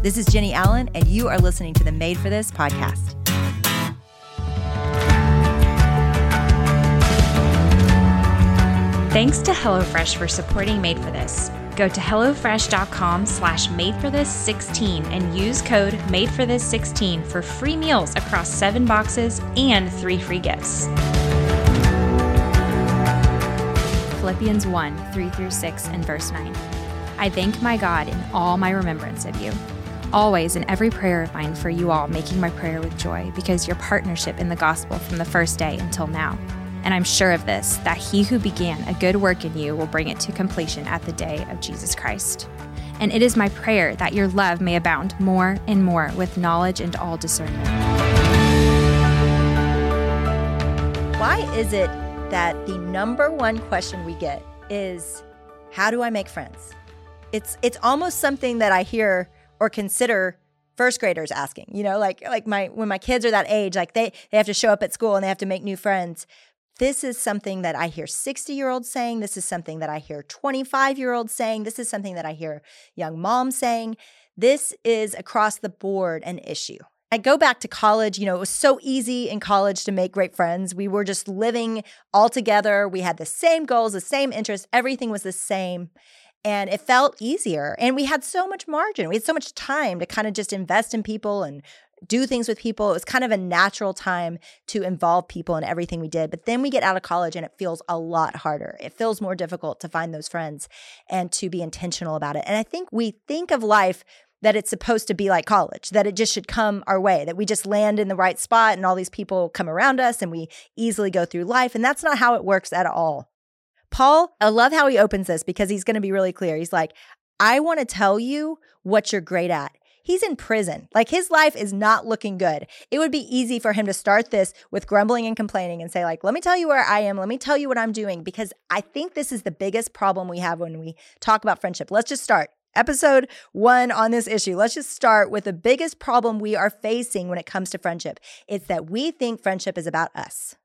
This is Jennie Allen, and you are listening to the Made for This podcast. Thanks to HelloFresh for supporting Made for This. Go to HelloFresh.com slash Made for This 16 and use code Made for This 16 for free meals across seven boxes and three free gifts. Philippians 1 3 through 6 and verse 9. I thank my God in all my remembrance of you, always in every prayer of mine for you all, making my prayer with joy, because your partnership in the gospel from the first day until now. And I'm sure of this, that he who began a good work in you will bring it to completion at the day of Jesus Christ. And it is my prayer that your love may abound more and more with knowledge and all discernment. Why is it that the number one question we get is how do I make friends? It's it's almost something that I hear or consider first graders asking. You know, like like my when my kids are that age, like they they have to show up at school and they have to make new friends. This is something that I hear 60 year olds saying. This is something that I hear 25 year olds saying. This is something that I hear young moms saying. This is across the board an issue. I go back to college, you know, it was so easy in college to make great friends. We were just living all together. We had the same goals, the same interests, everything was the same. And it felt easier. And we had so much margin. We had so much time to kind of just invest in people and do things with people. It was kind of a natural time to involve people in everything we did. But then we get out of college and it feels a lot harder. It feels more difficult to find those friends and to be intentional about it. And I think we think of life that it's supposed to be like college, that it just should come our way, that we just land in the right spot and all these people come around us and we easily go through life. And that's not how it works at all. Paul, I love how he opens this because he's going to be really clear. He's like, I want to tell you what you're great at. He's in prison. Like his life is not looking good. It would be easy for him to start this with grumbling and complaining and say like, "Let me tell you where I am. Let me tell you what I'm doing" because I think this is the biggest problem we have when we talk about friendship. Let's just start episode one on this issue. Let's just start with the biggest problem we are facing when it comes to friendship. It's that we think friendship is about us.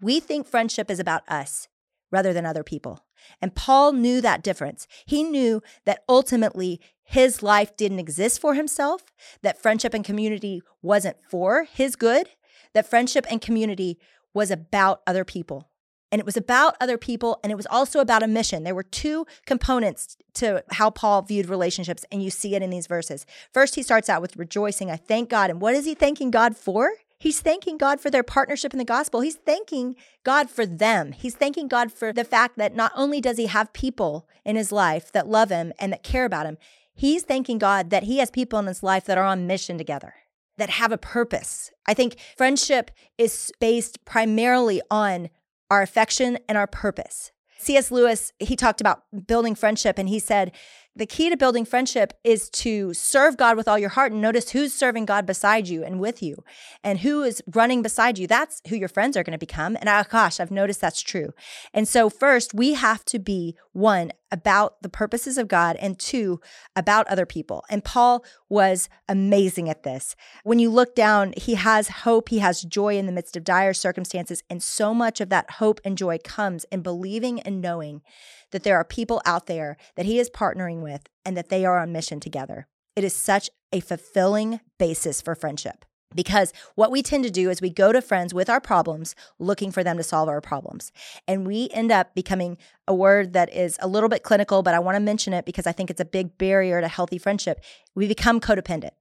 We think friendship is about us rather than other people. And Paul knew that difference. He knew that ultimately his life didn't exist for himself, that friendship and community wasn't for his good, that friendship and community was about other people. And it was about other people, and it was also about a mission. There were two components to how Paul viewed relationships, and you see it in these verses. First, he starts out with rejoicing. I thank God. And what is he thanking God for? He's thanking God for their partnership in the gospel. He's thanking God for them. He's thanking God for the fact that not only does he have people in his life that love him and that care about him, he's thanking God that he has people in his life that are on mission together, that have a purpose. I think friendship is based primarily on our affection and our purpose. C.S. Lewis, he talked about building friendship and he said, the key to building friendship is to serve God with all your heart and notice who's serving God beside you and with you and who is running beside you. That's who your friends are going to become. And oh gosh, I've noticed that's true. And so, first, we have to be one, about the purposes of God, and two, about other people. And Paul was amazing at this. When you look down, he has hope, he has joy in the midst of dire circumstances. And so much of that hope and joy comes in believing and knowing that there are people out there that he is partnering with and that they are on mission together. It is such a fulfilling basis for friendship. Because what we tend to do is we go to friends with our problems looking for them to solve our problems. And we end up becoming a word that is a little bit clinical, but I want to mention it because I think it's a big barrier to healthy friendship. We become codependent.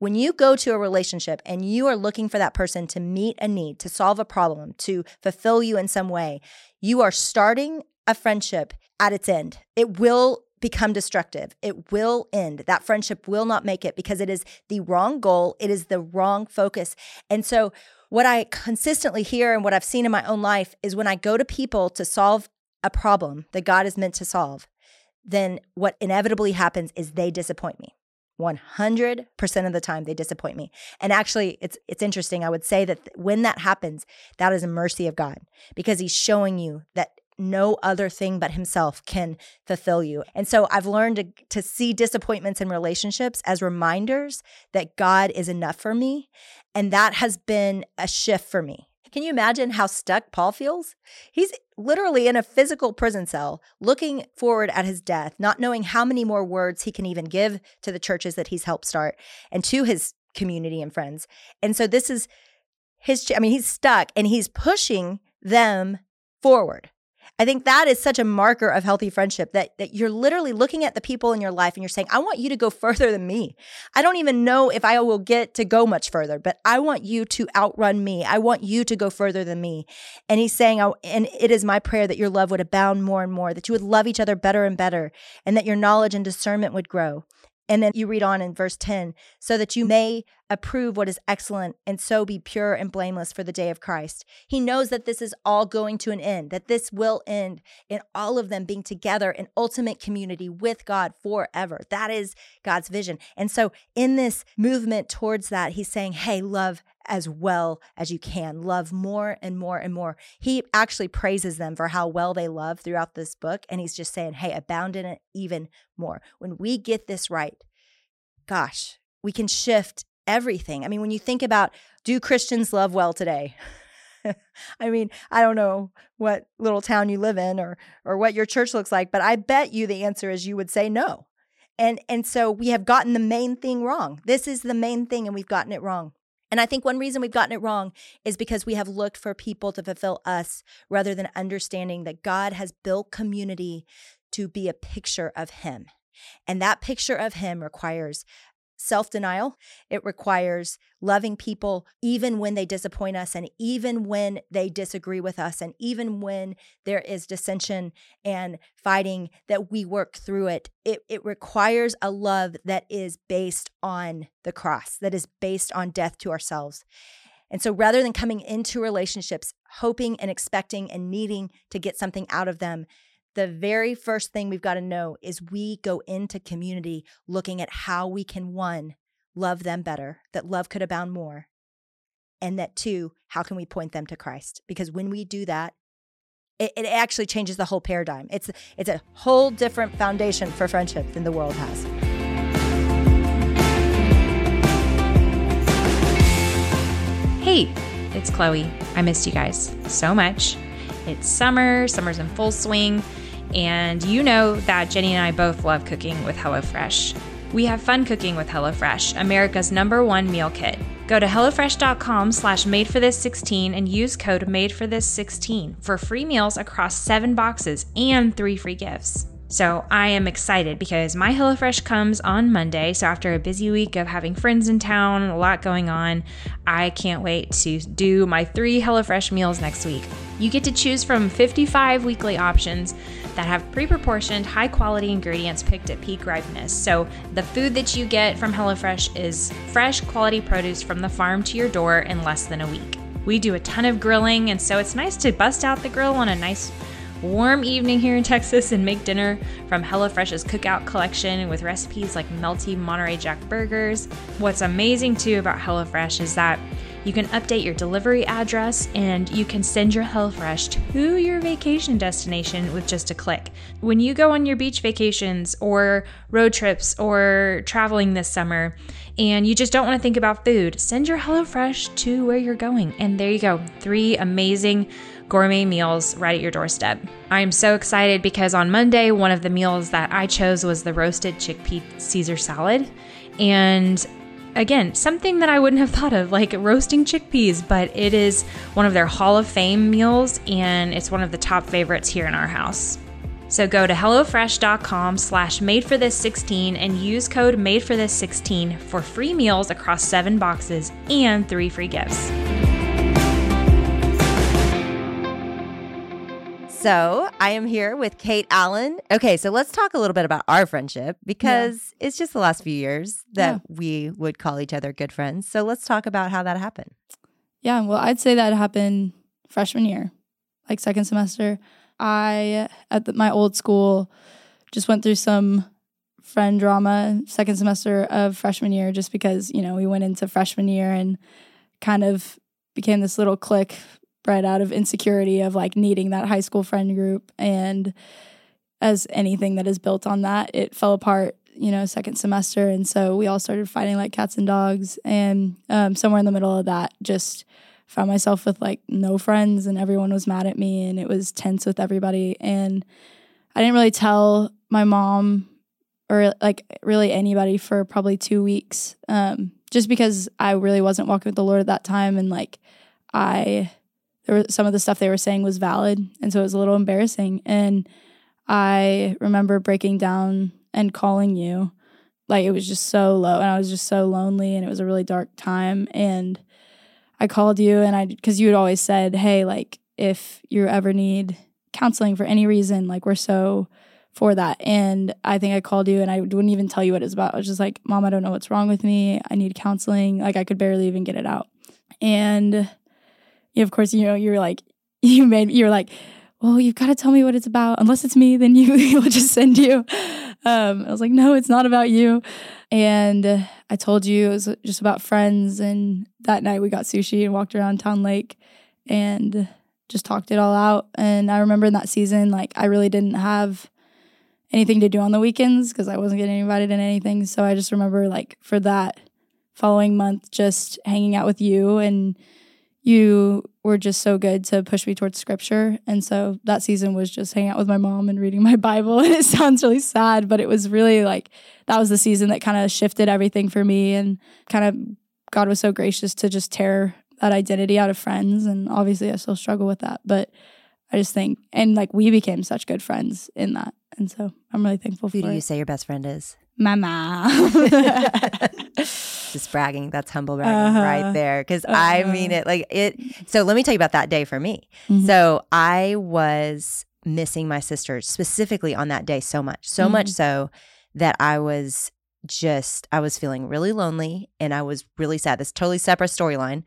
When you go to a relationship and you are looking for that person to meet a need, to solve a problem, to fulfill you in some way, you are starting a friendship at its end. It will become destructive. It will end. That friendship will not make it because it is the wrong goal, it is the wrong focus. And so, what I consistently hear and what I've seen in my own life is when I go to people to solve a problem that God is meant to solve, then what inevitably happens is they disappoint me. 100% of the time they disappoint me. And actually it's it's interesting. I would say that when that happens, that is a mercy of God because he's showing you that no other thing but himself can fulfill you. And so I've learned to, to see disappointments in relationships as reminders that God is enough for me. And that has been a shift for me. Can you imagine how stuck Paul feels? He's literally in a physical prison cell, looking forward at his death, not knowing how many more words he can even give to the churches that he's helped start and to his community and friends. And so this is his, I mean, he's stuck and he's pushing them forward. I think that is such a marker of healthy friendship that that you're literally looking at the people in your life and you're saying, I want you to go further than me. I don't even know if I will get to go much further, but I want you to outrun me. I want you to go further than me. And he's saying, oh, and it is my prayer that your love would abound more and more, that you would love each other better and better, and that your knowledge and discernment would grow. And then you read on in verse 10 so that you may approve what is excellent and so be pure and blameless for the day of Christ. He knows that this is all going to an end, that this will end in all of them being together in ultimate community with God forever. That is God's vision. And so in this movement towards that, he's saying, hey, love as well as you can. Love more and more and more. He actually praises them for how well they love throughout this book. And he's just saying, hey, abound in it even more. When we get this right, gosh, we can shift everything. I mean, when you think about do Christians love well today? I mean, I don't know what little town you live in or or what your church looks like, but I bet you the answer is you would say no. And and so we have gotten the main thing wrong. This is the main thing and we've gotten it wrong. And I think one reason we've gotten it wrong is because we have looked for people to fulfill us rather than understanding that God has built community to be a picture of Him. And that picture of Him requires self denial. It requires loving people even when they disappoint us and even when they disagree with us and even when there is dissension and fighting that we work through it. It, it requires a love that is based on the cross, that is based on death to ourselves. And so rather than coming into relationships hoping and expecting and needing to get something out of them, the very first thing we've got to know is we go into community looking at how we can one love them better that love could abound more and that two how can we point them to christ? Because when we do that it, it actually changes the whole paradigm. It's it's a whole different foundation for friendship than the world has. Hey it's chloe. I missed you guys so much. It's summer summer's in full swing and you know that Jennie and I both love cooking with HelloFresh. We have fun cooking with HelloFresh, America's number one meal kit. Go to HelloFresh.com slash madeforthis16 and use code madeforthis16 for free meals across seven boxes and three free gifts. So I am excited because my HelloFresh comes on Monday. So after a busy week of having friends in town a lot going on, I can't wait to do my three HelloFresh meals next week. You get to choose from 55 weekly options that have pre proportioned, high quality ingredients picked at peak ripeness. So the food that you get from HelloFresh is fresh, quality produce from the farm to your door in less than a week. We do a ton of grilling, and so it's nice to bust out the grill on a nice warm evening here in Texas and make dinner from HelloFresh's cookout collection with recipes like melty Monterey Jack burgers. What's amazing too about HelloFresh is that you can update your delivery address and you can send your HelloFresh to your vacation destination with just a click. When you go on your beach vacations or road trips or traveling this summer and you just don't want to think about food, send your HelloFresh to where you're going. And there you go. Three amazing gourmet meals right at your doorstep. I'm so excited because on Monday, one of the meals that I chose was the roasted chickpea Caesar salad. And again, something that I wouldn't have thought of, like roasting chickpeas, but it is one of their Hall of Fame meals and it's one of the top favorites here in our house. So go to HelloFresh.com slash madeforthis16 and use code madeforthis16 for free meals across seven boxes and three free gifts. So I am here with Kate Allen. Okay, so let's talk a little bit about our friendship because yeah. it's just the last few years that yeah. we would call each other good friends. So let's talk about how that happened. Yeah, well, I'd say that happened freshman year, like second semester. I, at the, my old school, just went through some friend drama second semester of freshman year just because, you know, we went into freshman year and kind of became this little clique bred out of insecurity of like needing that high school friend group. And as anything that is built on that, it fell apart, you know, second semester. And so we all started fighting like cats and dogs. And um, somewhere in the middle of that, just found myself with like no friends and everyone was mad at me and it was tense with everybody and I didn't really tell my mom or like really anybody for probably 2 weeks um just because I really wasn't walking with the Lord at that time and like I there were some of the stuff they were saying was valid and so it was a little embarrassing and I remember breaking down and calling you like it was just so low and I was just so lonely and it was a really dark time and I called you and I cuz you had always said, "Hey, like if you ever need counseling for any reason, like we're so for that." And I think I called you and I wouldn't even tell you what it's about. I was just like, "Mom, I don't know what's wrong with me. I need counseling." Like I could barely even get it out. And of course, you know, you're like you made you're like, "Well, you've got to tell me what it's about. Unless it's me, then you will just send you." Um, I was like, no, it's not about you. And I told you it was just about friends. And that night we got sushi and walked around Town Lake and just talked it all out. And I remember in that season, like, I really didn't have anything to do on the weekends because I wasn't getting invited in anything. So I just remember, like, for that following month, just hanging out with you and you were just so good to push me towards scripture. And so that season was just hanging out with my mom and reading my Bible. And it sounds really sad, but it was really like that was the season that kind of shifted everything for me. And kind of God was so gracious to just tear that identity out of friends. And obviously, I still struggle with that. But I just think, and like we became such good friends in that. And so I'm really thankful Who for do you it. say your best friend is? Mama. Just bragging. That's humble bragging Uh-huh. right there. Because I Uh-huh. mean it like it. So let me tell you about that day for me. Mhm. So I was missing my sister specifically on that day so much, so much Mhm. so that I was just, I was feeling really lonely and I was really sad. This totally separate storyline.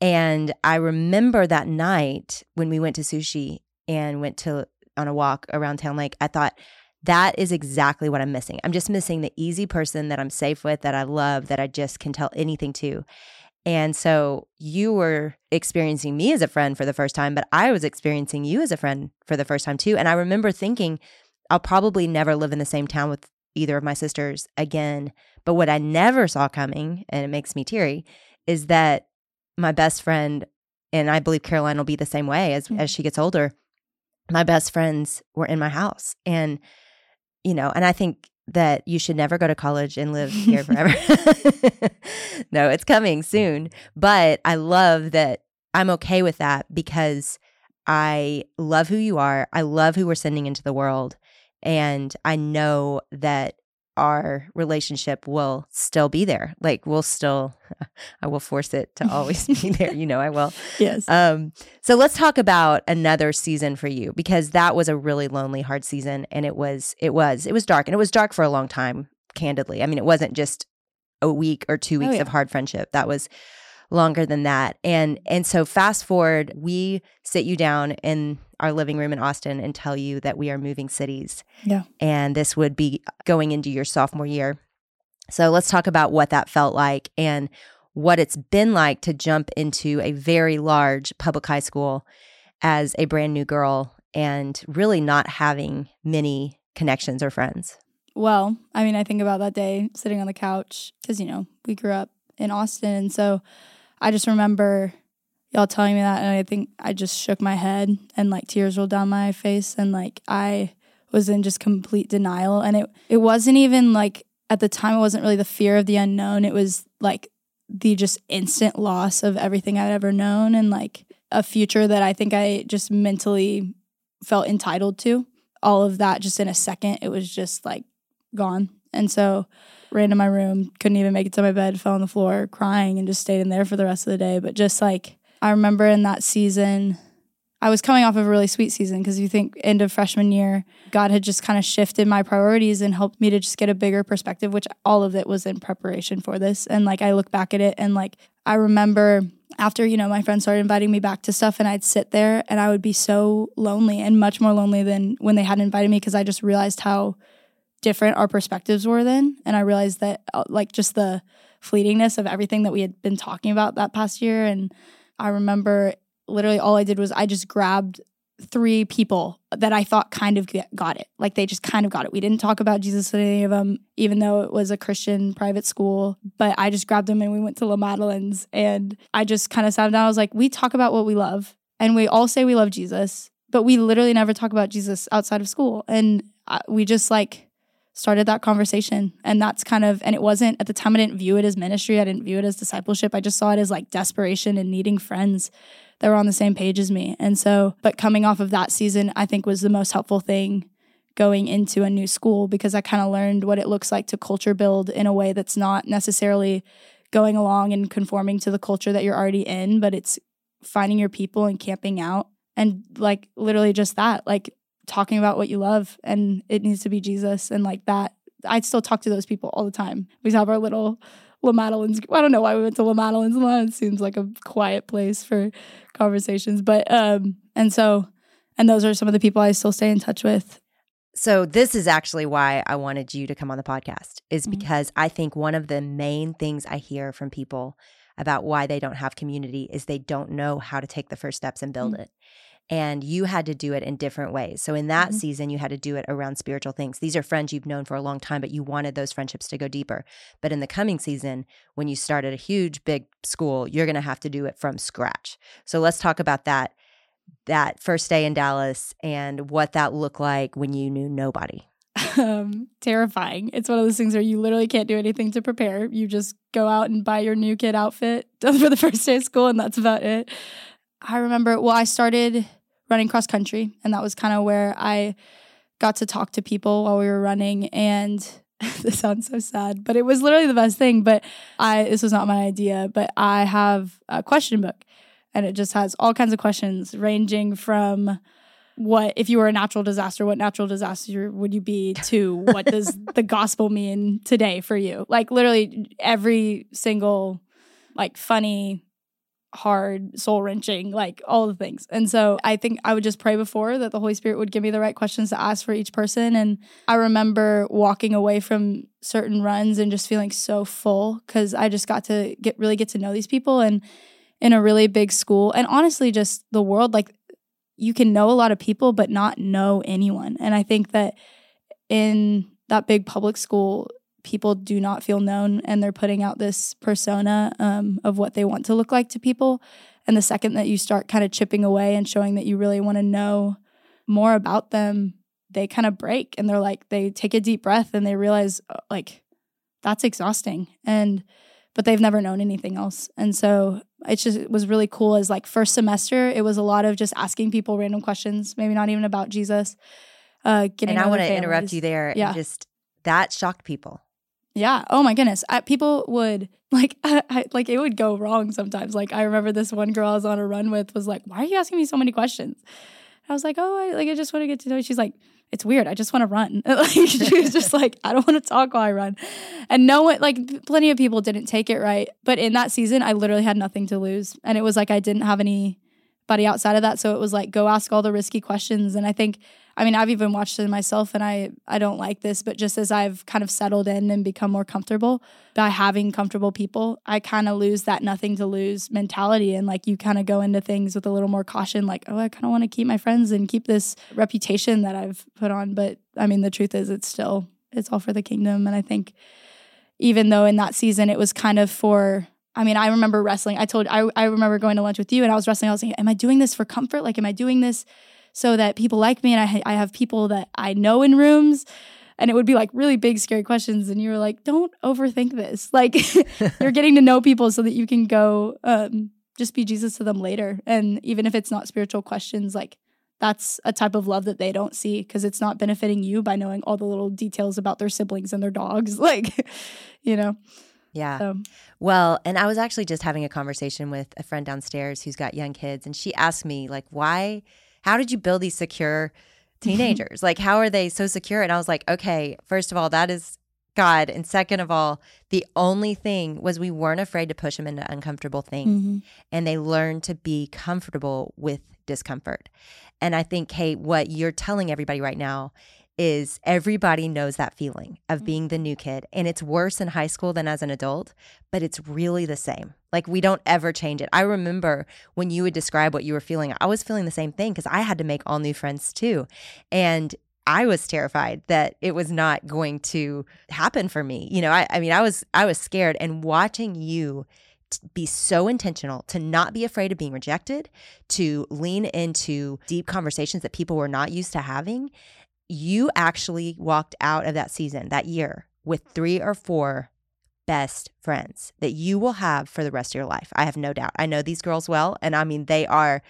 And I remember that night when we went to sushi and went to on a walk around Town Lake, I thought, that is exactly what I'm missing. I'm just missing the easy person that I'm safe with, that I love, that I just can tell anything to. And so you were experiencing me as a friend for the first time, but I was experiencing you as a friend for the first time too. And I remember thinking, I'll probably never live in the same town with either of my sisters again. But what I never saw coming, and it makes me teary, is that my best friend, and I believe Caroline will be the same way as, Mhm. as she gets older, my best friends were in my house. And, you know, and I think that you should never go to college and live here forever. no, it's coming soon. But I love that I'm okay with that because I love who you are. I love who we're sending into the world. And I know that our relationship will still be there. Like we'll still, I will force it to always be there. You know, I will. yes. Um, so let's talk about another season for you because that was a really lonely, hard season, and it was, it was, it was dark, and it was dark for a long time. Candidly, I mean, it wasn't just a week or two weeks yeah. of hard friendship. That was longer than that. And and so fast forward, we sit you down in our living room in Austin and tell you that we are moving cities. Yeah. And this would be going into your sophomore year. So let's talk about what that felt like and what it's been like to jump into a very large public high school as a brand new girl and really not having many connections or friends. Well, I mean, I think about that day sitting on the couch because, you know, we grew up in Austin. And so I just remember y'all telling me that. And I think I just shook my head and like tears rolled down my face. And like I was in just complete denial. And it, it wasn't even like at the time, it wasn't really the fear of the unknown. It was like the just instant loss of everything I'd ever known and like a future that I think I just mentally felt entitled to. All of that just in a second, it was just like gone. And so ran to my room, couldn't even make it to my bed, fell on the floor crying and just stayed in there for the rest of the day. But just like I remember in that season, I was coming off of a really sweet season because you think end of freshman year, God had just kind of shifted my priorities and helped me to just get a bigger perspective, which all of it was in preparation for this. And like I look back at it and like I remember after, you know, my friends started inviting me back to stuff and I'd sit there and I would be so lonely and much more lonely than when they hadn't invited me because I just realized how different our perspectives were then and i realized that uh, like just the fleetingness of everything that we had been talking about that past year and i remember literally all i did was i just grabbed three people that I thought kind of got it. Like they just kind of got it. We didn't talk about Jesus with any of them, even though it was a Christian private school. But I just grabbed them and we went to La Madeleine's and I just kind of sat down. I was like, we talk about what we love and we all say we love Jesus, but we literally never talk about Jesus outside of school. And uh, we just like started that conversation. And that's kind of, and it wasn't at the time, I didn't view it as ministry. I didn't view it as discipleship. I just saw it as like desperation and needing friends that were on the same page as me. And so, but coming off of that season, I think was the most helpful thing going into a new school because I kind of learned what it looks like to culture build in a way that's not necessarily going along and conforming to the culture that you're already in, but it's finding your people and camping out and like literally just that, like talking about what you love and it needs to be Jesus and like that. I still talk to those people all the time. We have our little La Madeleine's. I don't know why we went to La Madeleine's. It seems like a quiet place for conversations, but um, and so, and those are some of the people I still stay in touch with. So this is actually why I wanted you to come on the podcast is mm-hmm. because I think one of the main things I hear from people about why they don't have community is they don't know how to take the first steps and build mm-hmm. it and you had to do it in different ways. So in that mm-hmm. season, you had to do it around spiritual things. These are friends you've known for a long time, but you wanted those friendships to go deeper. But in the coming season, when you start at a huge, big school, you're going to have to do it from scratch. So let's talk about that that first day in Dallas and what that looked like when you knew nobody. Um, terrifying. It's one of those things where you literally can't do anything to prepare. You just go out and buy your new kid outfit for the first day of school, and that's about it. I remember, well, I started running cross country, and that was kind of where I got to talk to people while we were running. And this sounds so sad, but it was literally the best thing. But I, this was not my idea, but I have a question book, and it just has all kinds of questions ranging from what if you were a natural disaster what natural disaster would you be to what does the gospel mean today for you like literally every single like funny hard, soul wrenching, like all the things. And so I think I would just pray before that the Holy Spirit would give me the right questions to ask for each person. And I remember walking away from certain runs and just feeling so full because I just got to get really get to know these people and in a really big school. And honestly, just the world, like you can know a lot of people, but not know anyone. And I think that in that big public school, people do not feel known and they're putting out this persona um, of what they want to look like to people. And the second that you start kind of chipping away and showing that you really want to know more about them, they kind of break and they're like, they take a deep breath and they realize, uh, like, that's exhausting. And, but they've never known anything else. And so it just it was really cool as like first semester, it was a lot of just asking people random questions, maybe not even about Jesus. Uh, getting and I want to interrupt you there. Yeah. just that shocked people. Yeah. Oh my goodness. I, people would like, I, I, like it would go wrong sometimes. Like I remember this one girl I was on a run with was like, "Why are you asking me so many questions?" I was like, "Oh, I like I just want to get to know." You. She's like, "It's weird. I just want to run." like she was just like, "I don't want to talk while I run," and no one, like, plenty of people didn't take it right. But in that season, I literally had nothing to lose, and it was like I didn't have anybody outside of that, so it was like go ask all the risky questions. And I think I mean, I've even watched it myself and I I don't like this, but just as I've kind of settled in and become more comfortable by having comfortable people, I kind of lose that nothing to lose mentality and like you kind of go into things with a little more caution like, oh, I kind of want to keep my friends and keep this reputation that I've put on, but I mean, the truth is it's still it's all for the kingdom and I think even though in that season it was kind of for I mean, I remember wrestling. I told I I remember going to lunch with you and I was wrestling. I was like, am I doing this for comfort? Like, am I doing this so that people like me and I, I have people that I know in rooms and it would be like really big scary questions and you were like don't overthink this like you're getting to know people so that you can go um, just be jesus to them later and even if it's not spiritual questions like that's a type of love that they don't see because it's not benefiting you by knowing all the little details about their siblings and their dogs like you know yeah. So. Well, and I was actually just having a conversation with a friend downstairs who's got young kids, and she asked me, like, why how did you build these secure teenagers? like, how are they so secure? And I was like, okay, first of all, that is God. And second of all, the only thing was we weren't afraid to push them into uncomfortable things. Mm-hmm. And they learned to be comfortable with discomfort. And I think, Kate, what you're telling everybody right now is everybody knows that feeling of mm-hmm. being the new kid. And it's worse in high school than as an adult, but it's really the same. Like we don't ever change it. I remember when you would describe what you were feeling, I was feeling the same thing because I had to make all new friends too. And I was terrified that it was not going to happen for me. You know, I, I mean, I was I was scared and watching you be so intentional to not be afraid of being rejected, to lean into deep conversations that people were not used to having you actually walked out of that season, that year, with three or four best friends that you will have for the rest of your life. I have no doubt. I know these girls well. And I mean, they are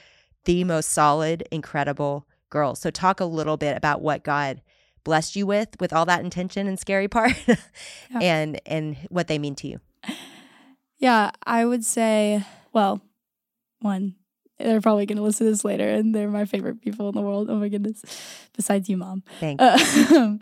the most solid, incredible girls. So, talk a little bit about what God blessed you with, with all that intention and scary part, yeah. and and what they mean to you. Yeah, I would say, well, one, they're probably going to listen to this later, and they're my favorite people in the world. Oh my goodness, besides you, mom. Thanks. Uh,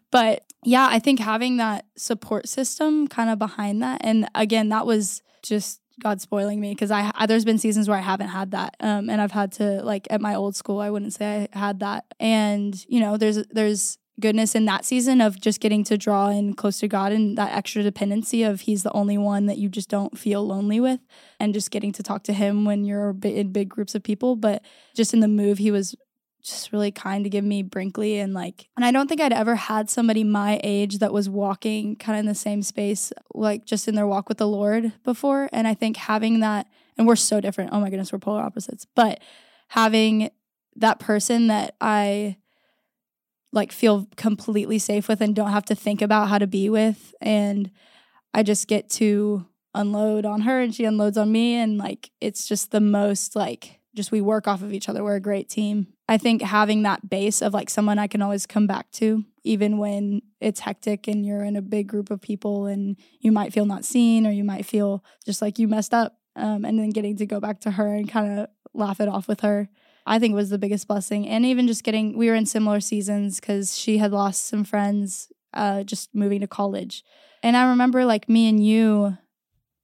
but yeah, I think having that support system kind of behind that, and again, that was just God spoiling me because I, I, there's been seasons where I haven't had that, um, and I've had to like at my old school, I wouldn't say I had that, and you know, there's there's goodness in that season of just getting to draw in close to God and that extra dependency of He's the only one that you just don't feel lonely with, and just getting to talk to Him when you're in big groups of people. But just in the move, He was just really kind to give me Brinkley and like, and I don't think I'd ever had somebody my age that was walking kind of in the same space, like just in their walk with the Lord before. And I think having that, and we're so different. Oh my goodness, we're polar opposites, but having that person that I like feel completely safe with and don't have to think about how to be with and I just get to unload on her and she unloads on me and like it's just the most like just we work off of each other. We're a great team. I think having that base of like someone I can always come back to even when it's hectic and you're in a big group of people and you might feel not seen or you might feel just like you messed up um, and then getting to go back to her and kind of laugh it off with her I think was the biggest blessing. And even just getting, we were in similar seasons because she had lost some friends uh, just moving to college. And I remember like me and you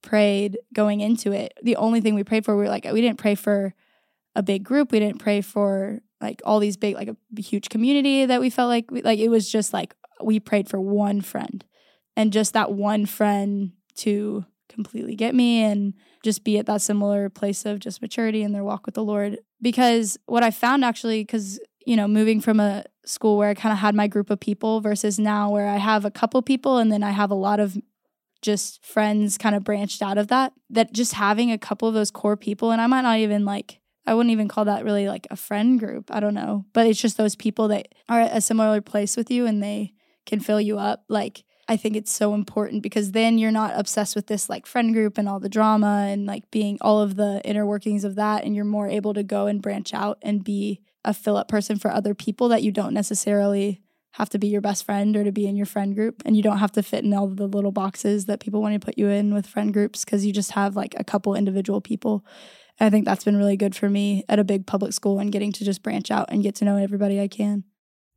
prayed going into it. The only thing we prayed for, we were like, we didn't pray for a big group. We didn't pray for like all these big, like a huge community that we felt like, we, like it was just like we prayed for one friend and just that one friend to completely get me and just be at that similar place of just maturity in their walk with the Lord. Because what I found actually, because, you know, moving from a school where I kind of had my group of people versus now where I have a couple people and then I have a lot of just friends kind of branched out of that, that just having a couple of those core people, and I might not even like, I wouldn't even call that really like a friend group. I don't know. But it's just those people that are at a similar place with you and they can fill you up. Like, I think it's so important because then you're not obsessed with this like friend group and all the drama and like being all of the inner workings of that. And you're more able to go and branch out and be a fill up person for other people that you don't necessarily have to be your best friend or to be in your friend group. And you don't have to fit in all the little boxes that people want to put you in with friend groups because you just have like a couple individual people. And I think that's been really good for me at a big public school and getting to just branch out and get to know everybody I can.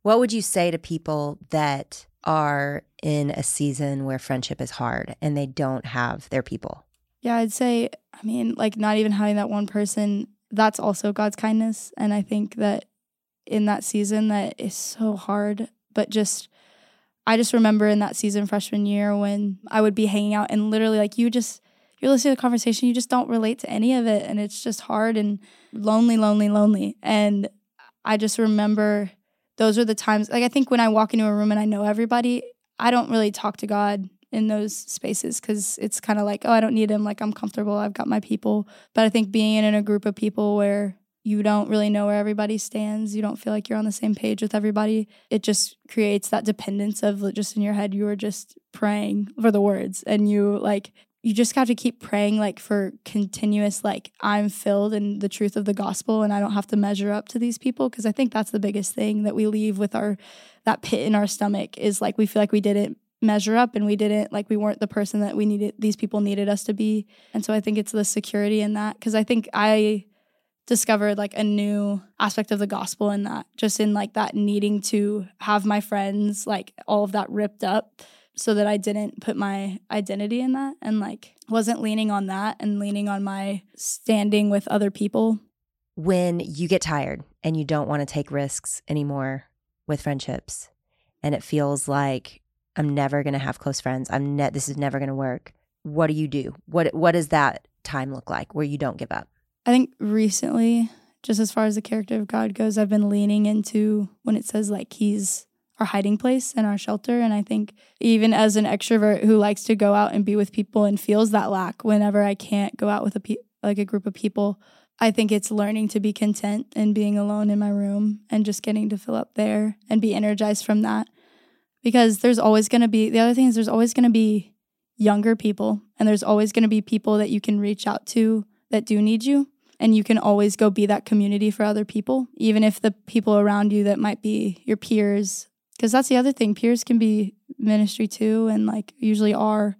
What would you say to people that are in a season where friendship is hard and they don't have their people? Yeah, I'd say, I mean, like not even having that one person, that's also God's kindness. And I think that in that season that is so hard, but just I just remember in that season freshman year when I would be hanging out and literally like you just you're listening to the conversation, you just don't relate to any of it and it's just hard and lonely, lonely, lonely. And I just remember those are the times like I think when I walk into a room and I know everybody, I don't really talk to God in those spaces because it's kind of like, oh, I don't need him. Like I'm comfortable. I've got my people. But I think being in a group of people where you don't really know where everybody stands, you don't feel like you're on the same page with everybody, it just creates that dependence of just in your head, you are just praying for the words and you like you just have to keep praying like for continuous like i'm filled in the truth of the gospel and i don't have to measure up to these people because i think that's the biggest thing that we leave with our that pit in our stomach is like we feel like we didn't measure up and we didn't like we weren't the person that we needed these people needed us to be. And so i think it's the security in that because i think i discovered like a new aspect of the gospel in that just in like that needing to have my friends like all of that ripped up so that I didn't put my identity in that and like wasn't leaning on that and leaning on my standing with other people. When you get tired and you don't want to take risks anymore with friendships, and it feels like I'm never going to have close friends. I'm net this is never going to work. What do you do? What what does that time look like where you don't give up? I think recently, just as far as the character of God goes, I've been leaning into when it says like he's our hiding place and our shelter. And I think even as an extrovert who likes to go out and be with people and feels that lack whenever I can't go out with a pe- like a group of people, I think it's learning to be content and being alone in my room and just getting to fill up there and be energized from that. Because there's always going to be the other thing is there's always going to be younger people and there's always going to be people that you can reach out to that do need you and you can always go be that community for other people even if the people around you that might be your peers because that's the other thing peers can be ministry too and like usually are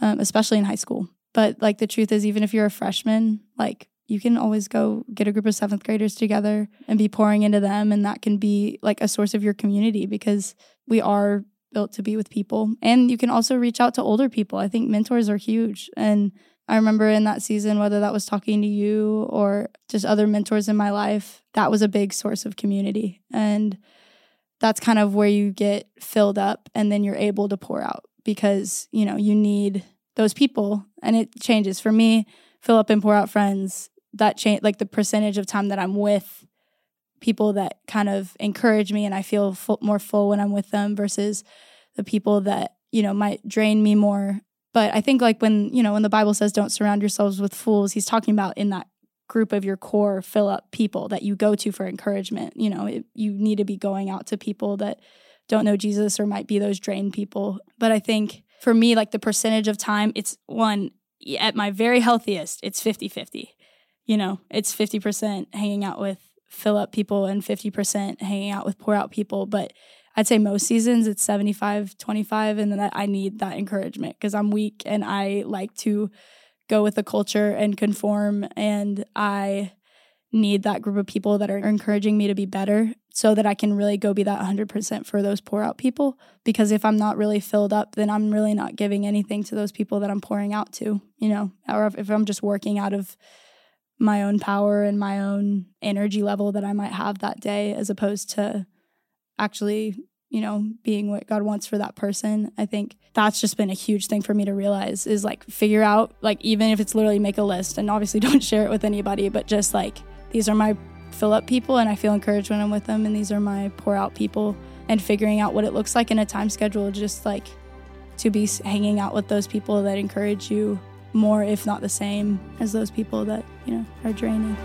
um, especially in high school. But like the truth is even if you're a freshman like you can always go get a group of seventh graders together and be pouring into them and that can be like a source of your community because we are built to be with people. And you can also reach out to older people. I think mentors are huge. And i remember in that season whether that was talking to you or just other mentors in my life that was a big source of community. And that's kind of where you get filled up and then you're able to pour out because, you know, you need those people and it changes. For me, fill up and pour out friends, that change like the percentage of time that I'm with people that kind of encourage me and I feel more full when I'm with them versus the people that, you know, might drain me more. But I think like when, you know, when the Bible says don't surround yourselves with fools, he's talking about in that group of your core fill up people that you go to for encouragement. You know, it, you need to be going out to people that don't know Jesus or might be those drained people. But I think for me, like the percentage of time, it's one at my very healthiest, it's 50 50. You know, it's 50% hanging out with fill up people and 50% hanging out with pour out people. But I'd say most seasons it's 75 25. And then I need that encouragement because I'm weak and I like to go with the culture and conform. And I need that group of people that are encouraging me to be better so that I can really go be that 100% for those pour out people. Because if I'm not really filled up, then I'm really not giving anything to those people that I'm pouring out to, you know, or if I'm just working out of my own power and my own energy level that I might have that day, as opposed to actually you know, being what God wants for that person. I think that's just been a huge thing for me to realize is like figure out, like, even if it's literally make a list and obviously don't share it with anybody, but just like, these are my fill up people and I feel encouraged when I'm with them, and these are my pour out people, and figuring out what it looks like in a time schedule, just like to be hanging out with those people that encourage you more, if not the same, as those people that, you know, are draining.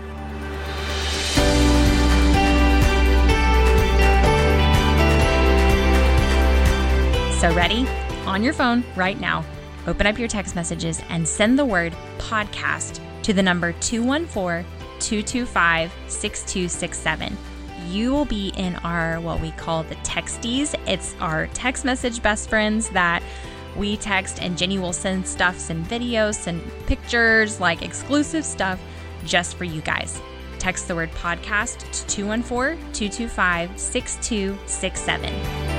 So, ready? On your phone right now, open up your text messages and send the word podcast to the number 214 225 6267. You will be in our what we call the texties. It's our text message best friends that we text, and Jennie will send stuff, send videos, send pictures, like exclusive stuff just for you guys. Text the word podcast to 214 225 6267.